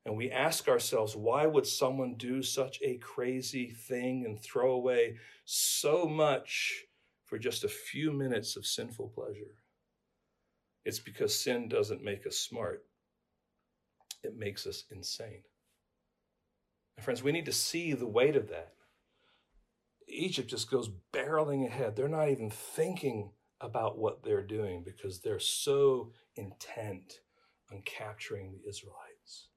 And we ask ourselves, why would someone do such a crazy thing and throw away so much for just a few minutes of sinful pleasure? It's because sin doesn't make us smart, it makes us insane. And friends, we need to see the weight of that. Egypt just goes barreling ahead. They're not even thinking about what they're doing because they're so intent on capturing the Israelites.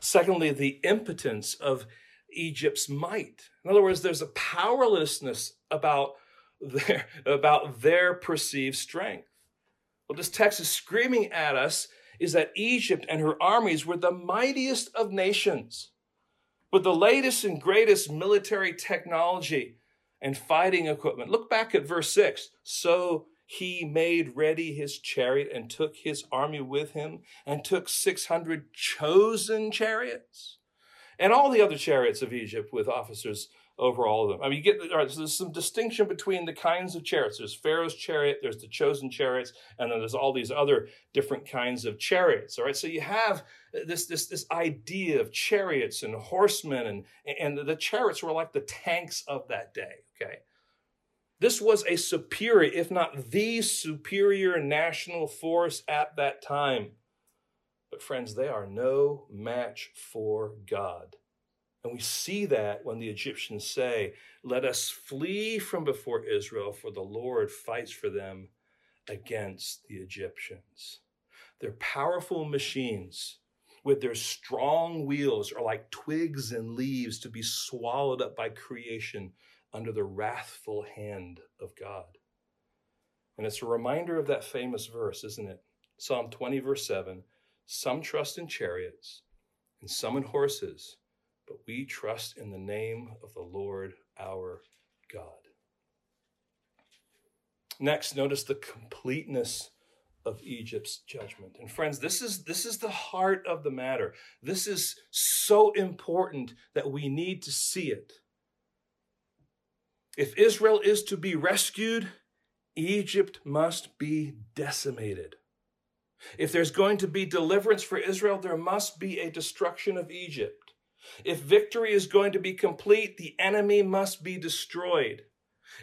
Secondly, the impotence of Egypt's might. In other words, there's a powerlessness about their, about their perceived strength. What this text is screaming at us is that Egypt and her armies were the mightiest of nations with the latest and greatest military technology and fighting equipment. Look back at verse 6. So he made ready his chariot and took his army with him and took 600 chosen chariots and all the other chariots of Egypt with officers over all of them. I mean, you get all right, so there's some distinction between the kinds of chariots. There's Pharaoh's chariot, there's the chosen chariots, and then there's all these other different kinds of chariots. All right, so you have this this this idea of chariots and horsemen, and and the chariots were like the tanks of that day. Okay. This was a superior, if not the superior national force at that time. But, friends, they are no match for God. And we see that when the Egyptians say, Let us flee from before Israel, for the Lord fights for them against the Egyptians. Their powerful machines with their strong wheels are like twigs and leaves to be swallowed up by creation under the wrathful hand of God. And it's a reminder of that famous verse, isn't it? Psalm 20, verse 7 Some trust in chariots and some in horses but we trust in the name of the Lord our God. Next, notice the completeness of Egypt's judgment. And friends, this is this is the heart of the matter. This is so important that we need to see it. If Israel is to be rescued, Egypt must be decimated. If there's going to be deliverance for Israel, there must be a destruction of Egypt. If victory is going to be complete, the enemy must be destroyed.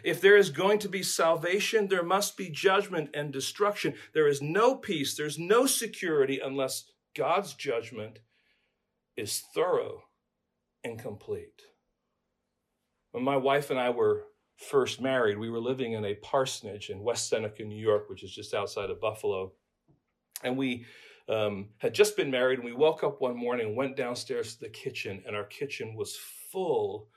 If there is going to be salvation, there must be judgment and destruction. There is no peace, there's no security unless God's judgment is thorough and complete. When my wife and I were first married, we were living in a parsonage in West Seneca, New York, which is just outside of Buffalo. And we um, had just been married, and we woke up one morning and went downstairs to the kitchen, and our kitchen was full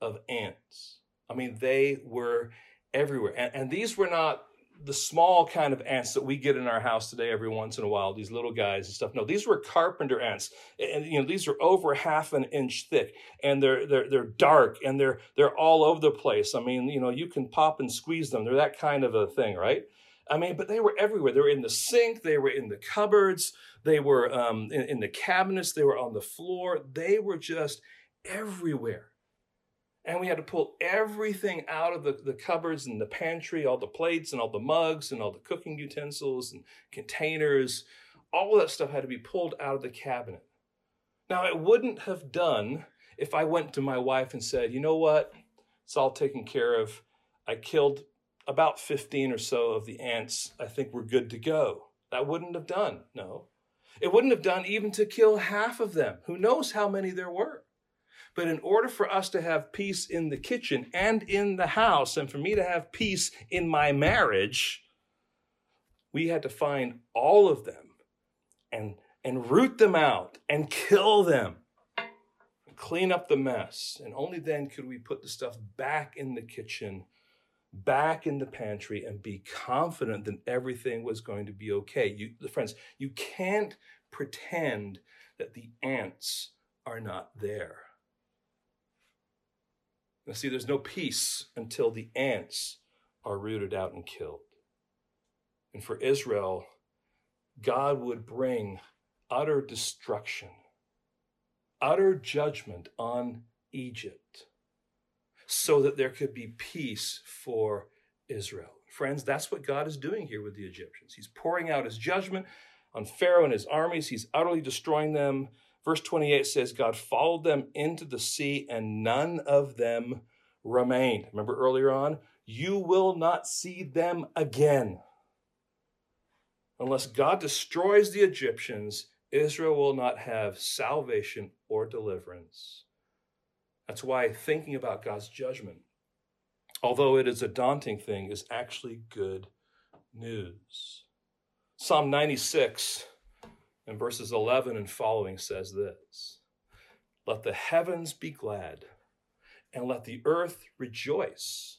of ants. I mean, they were everywhere. And, and these were not the small kind of ants that we get in our house today every once in a while, these little guys and stuff. No, these were carpenter ants. And you know, these are over half an inch thick and they're they're they're dark and they're they're all over the place. I mean, you know, you can pop and squeeze them. They're that kind of a thing, right? I mean, but they were everywhere. They were in the sink, they were in the cupboards, they were um, in, in the cabinets, they were on the floor. They were just everywhere. And we had to pull everything out of the, the cupboards and the pantry, all the plates and all the mugs and all the cooking utensils and containers. All that stuff had to be pulled out of the cabinet. Now, it wouldn't have done if I went to my wife and said, you know what? It's all taken care of. I killed about 15 or so of the ants. I think we're good to go. That wouldn't have done, no. It wouldn't have done even to kill half of them. Who knows how many there were? But in order for us to have peace in the kitchen and in the house, and for me to have peace in my marriage, we had to find all of them and, and root them out and kill them, clean up the mess. And only then could we put the stuff back in the kitchen, back in the pantry, and be confident that everything was going to be okay. You, friends, you can't pretend that the ants are not there. Now, see, there's no peace until the ants are rooted out and killed. And for Israel, God would bring utter destruction, utter judgment on Egypt, so that there could be peace for Israel. Friends, that's what God is doing here with the Egyptians. He's pouring out his judgment on Pharaoh and his armies, he's utterly destroying them Verse 28 says, God followed them into the sea, and none of them remained. Remember earlier on? You will not see them again. Unless God destroys the Egyptians, Israel will not have salvation or deliverance. That's why thinking about God's judgment, although it is a daunting thing, is actually good news. Psalm 96 and verses 11 and following says this Let the heavens be glad, and let the earth rejoice.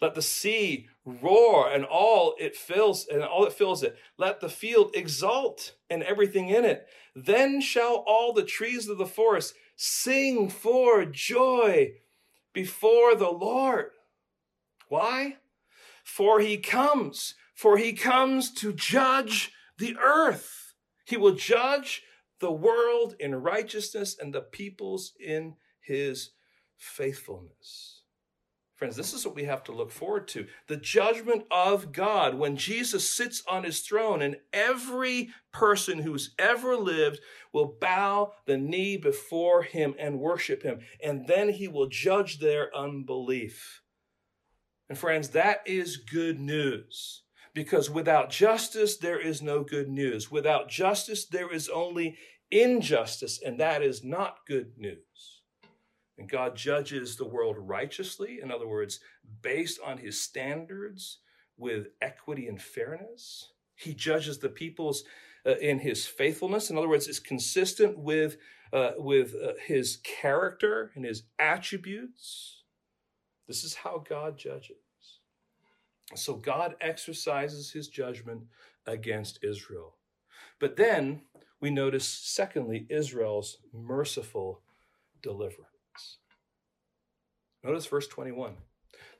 Let the sea roar and all it fills and all it fills it. Let the field exult and everything in it. Then shall all the trees of the forest sing for joy before the Lord. Why? For he comes, for he comes to judge the earth. He will judge the world in righteousness and the peoples in his faithfulness. Friends, this is what we have to look forward to the judgment of God when Jesus sits on his throne, and every person who's ever lived will bow the knee before him and worship him, and then he will judge their unbelief. And friends, that is good news. Because without justice, there is no good news. Without justice, there is only injustice, and that is not good news. And God judges the world righteously, in other words, based on his standards with equity and fairness. He judges the peoples uh, in his faithfulness. In other words, it's consistent with, uh, with uh, his character and his attributes. This is how God judges. So God exercises his judgment against Israel. But then we notice, secondly, Israel's merciful deliverance. Notice verse 21.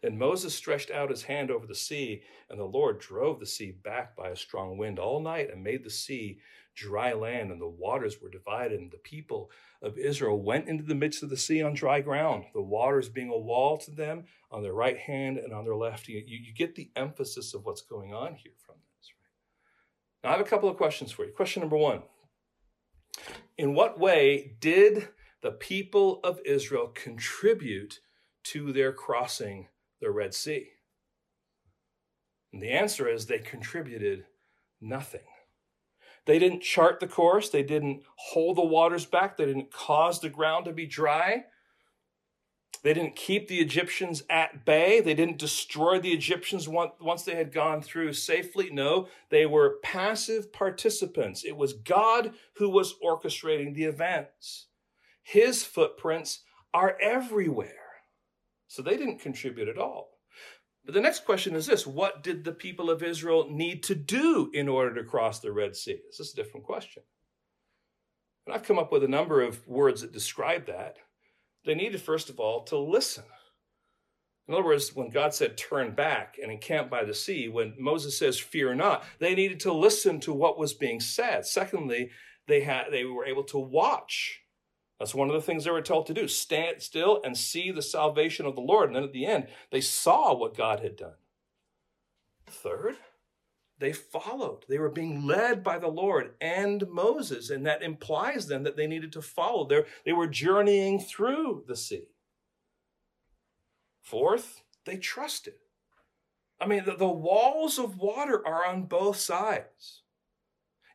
Then Moses stretched out his hand over the sea, and the Lord drove the sea back by a strong wind all night and made the sea dry land, and the waters were divided, and the people of Israel went into the midst of the sea on dry ground, the waters being a wall to them on their right hand and on their left. You, you get the emphasis of what's going on here from this. Right? Now, I have a couple of questions for you. Question number one In what way did the people of Israel contribute to their crossing the Red Sea? And the answer is they contributed nothing. They didn't chart the course. They didn't hold the waters back. They didn't cause the ground to be dry. They didn't keep the Egyptians at bay. They didn't destroy the Egyptians once they had gone through safely. No, they were passive participants. It was God who was orchestrating the events. His footprints are everywhere. So they didn't contribute at all. But the next question is this What did the people of Israel need to do in order to cross the Red Sea? This is a different question. And I've come up with a number of words that describe that. They needed, first of all, to listen. In other words, when God said, turn back and encamp by the sea, when Moses says, fear not, they needed to listen to what was being said. Secondly, they, had, they were able to watch. That's one of the things they were told to do stand still and see the salvation of the Lord. And then at the end, they saw what God had done. Third, they followed. They were being led by the Lord and Moses, and that implies then that they needed to follow. They're, they were journeying through the sea. Fourth, they trusted. I mean, the, the walls of water are on both sides.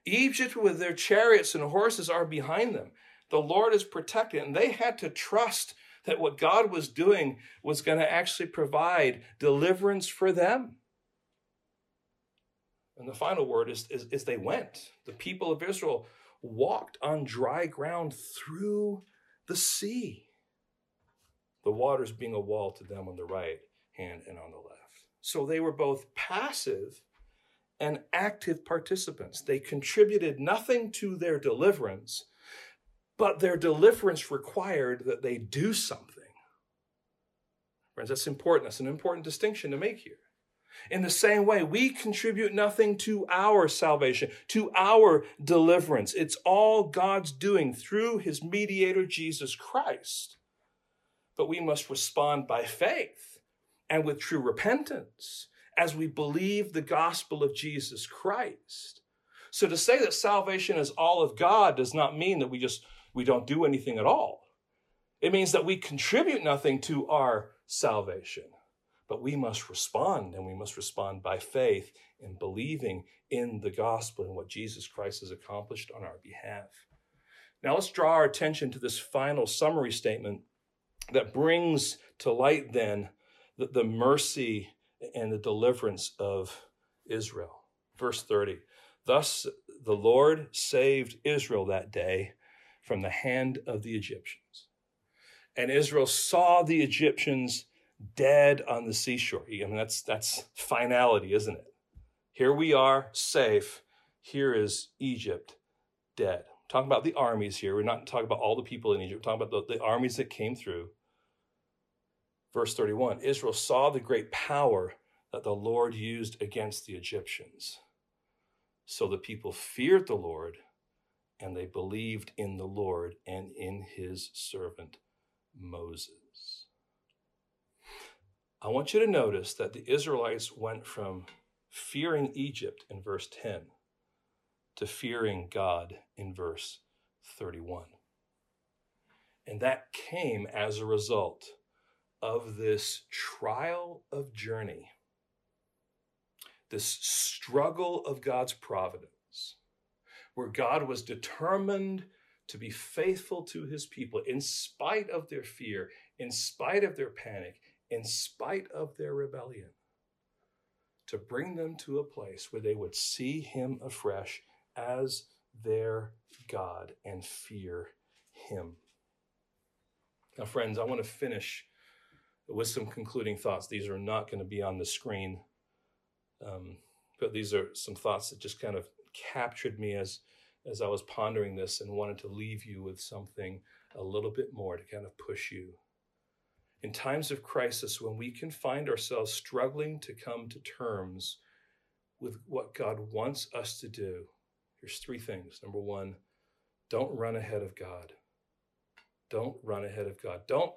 Egypt, with their chariots and horses, are behind them. The Lord is protecting, and they had to trust that what God was doing was going to actually provide deliverance for them. And the final word is, is, is, they went. The people of Israel walked on dry ground through the sea. The waters being a wall to them on the right hand and on the left. So they were both passive and active participants. They contributed nothing to their deliverance, but their deliverance required that they do something. Friends, that's important. That's an important distinction to make here. In the same way, we contribute nothing to our salvation, to our deliverance. It's all God's doing through his mediator, Jesus Christ. But we must respond by faith and with true repentance as we believe the gospel of Jesus Christ. So to say that salvation is all of God does not mean that we just we don't do anything at all. It means that we contribute nothing to our salvation. But we must respond, and we must respond by faith in believing in the gospel and what Jesus Christ has accomplished on our behalf. Now, let's draw our attention to this final summary statement that brings to light then the, the mercy and the deliverance of Israel. Verse 30 Thus the Lord saved Israel that day from the hand of the Egyptians. And Israel saw the Egyptians dead on the seashore. I mean, that's, that's finality, isn't it? Here we are, safe. Here is Egypt, dead. Talking about the armies here. We're not talking about all the people in Egypt. We're talking about the, the armies that came through. Verse 31 Israel saw the great power that the Lord used against the Egyptians. So the people feared the Lord and they believed in the Lord and in his servant Moses. I want you to notice that the Israelites went from fearing Egypt in verse 10 to fearing God in verse 31. And that came as a result of this trial of journey, this struggle of God's providence, where God was determined to be faithful to his people in spite of their fear, in spite of their panic, in spite of their rebellion, to bring them to a place where they would see him afresh as their God and fear him. Now, friends, I want to finish with some concluding thoughts. These are not going to be on the screen, um, but these are some thoughts that just kind of captured me as as I was pondering this and wanted to leave you with something a little bit more to kind of push you in times of crisis when we can find ourselves struggling to come to terms with what God wants us to do, here's three things. Number one, don't run ahead of God. Don't run ahead of God. Don't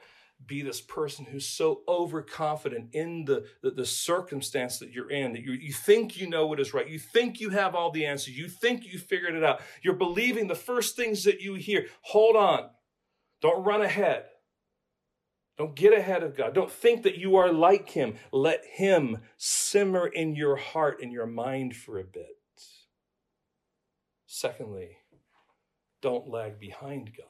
be this person who's so overconfident in the, the, the, circumstance that you're in that you, you think you know what is right. You think you have all the answers. You think you figured it out. You're believing the first things that you hear. Hold on. Don't run ahead. Don't get ahead of God. Don't think that you are like Him. Let Him simmer in your heart and your mind for a bit. Secondly, don't lag behind God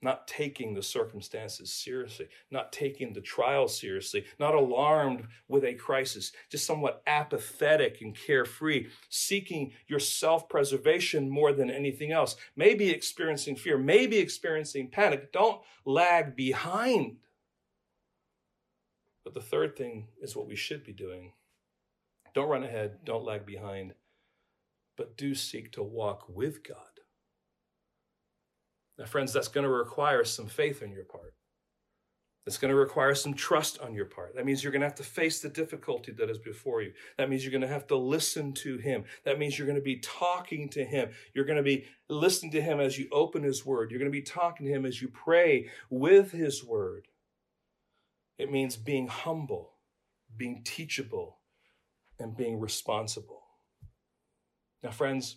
not taking the circumstances seriously, not taking the trial seriously, not alarmed with a crisis, just somewhat apathetic and carefree, seeking your self preservation more than anything else, maybe experiencing fear, maybe experiencing panic. Don't lag behind. But the third thing is what we should be doing. Don't run ahead, don't lag behind, but do seek to walk with God. Now, friends, that's going to require some faith on your part. It's going to require some trust on your part. That means you're going to have to face the difficulty that is before you. That means you're going to have to listen to Him. That means you're going to be talking to Him. You're going to be listening to Him as you open His Word. You're going to be talking to Him as you pray with His Word. It means being humble, being teachable, and being responsible. Now, friends,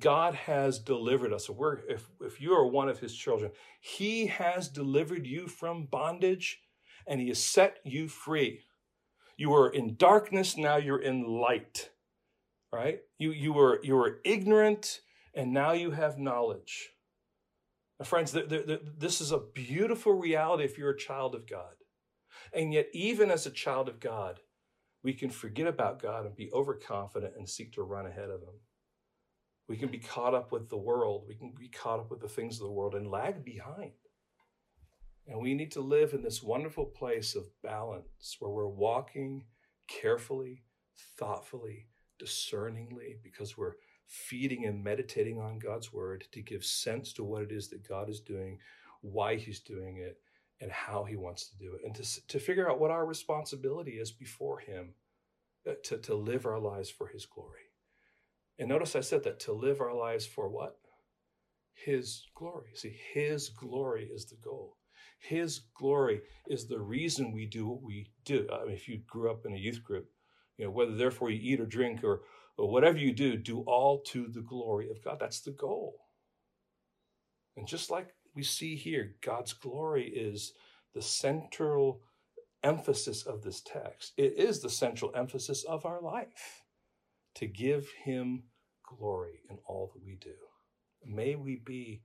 God has delivered us. We're, if, if you are one of his children, he has delivered you from bondage and he has set you free. You were in darkness, now you're in light. Right? You, you, were, you were ignorant and now you have knowledge. Now, friends, this is a beautiful reality if you're a child of God. And yet, even as a child of God, we can forget about God and be overconfident and seek to run ahead of him. We can be caught up with the world. We can be caught up with the things of the world and lag behind. And we need to live in this wonderful place of balance where we're walking carefully, thoughtfully, discerningly, because we're feeding and meditating on God's word to give sense to what it is that God is doing, why he's doing it, and how he wants to do it, and to, to figure out what our responsibility is before him uh, to, to live our lives for his glory. And notice I said that to live our lives for what? His glory. See, His glory is the goal. His glory is the reason we do what we do. I mean, if you grew up in a youth group, you know, whether therefore you eat or drink or, or whatever you do, do all to the glory of God. That's the goal. And just like we see here, God's glory is the central emphasis of this text. It is the central emphasis of our life to give him glory in all that we do. May we be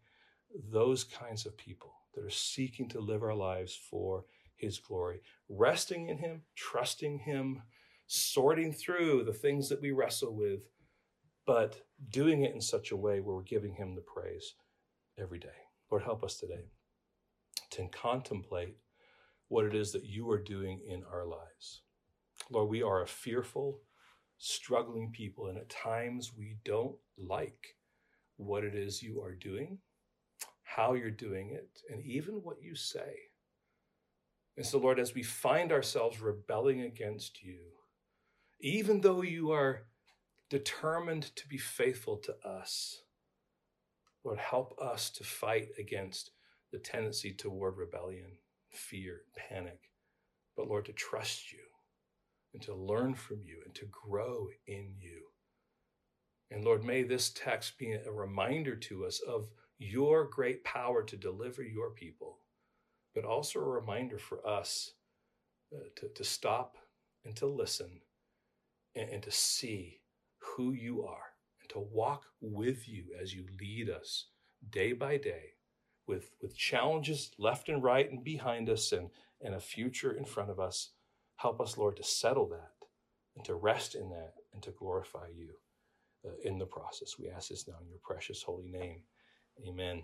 those kinds of people that are seeking to live our lives for his glory, resting in him, trusting him, sorting through the things that we wrestle with, but doing it in such a way where we're giving him the praise every day. Lord, help us today to contemplate what it is that you are doing in our lives. Lord, we are a fearful, struggling people, and at times we don't like what it is you are doing, how you're doing it, and even what you say. And so, Lord, as we find ourselves rebelling against you, even though you are determined to be faithful to us, Lord, help us to fight against the tendency toward rebellion, fear, panic, but Lord, to trust you and to learn from you and to grow in you. And Lord, may this text be a reminder to us of your great power to deliver your people, but also a reminder for us uh, to, to stop and to listen and, and to see who you are and to walk with you as you lead us day by day with, with challenges left and right and behind us and, and a future in front of us Help us, Lord, to settle that and to rest in that and to glorify you uh, in the process. We ask this now in your precious holy name. Amen.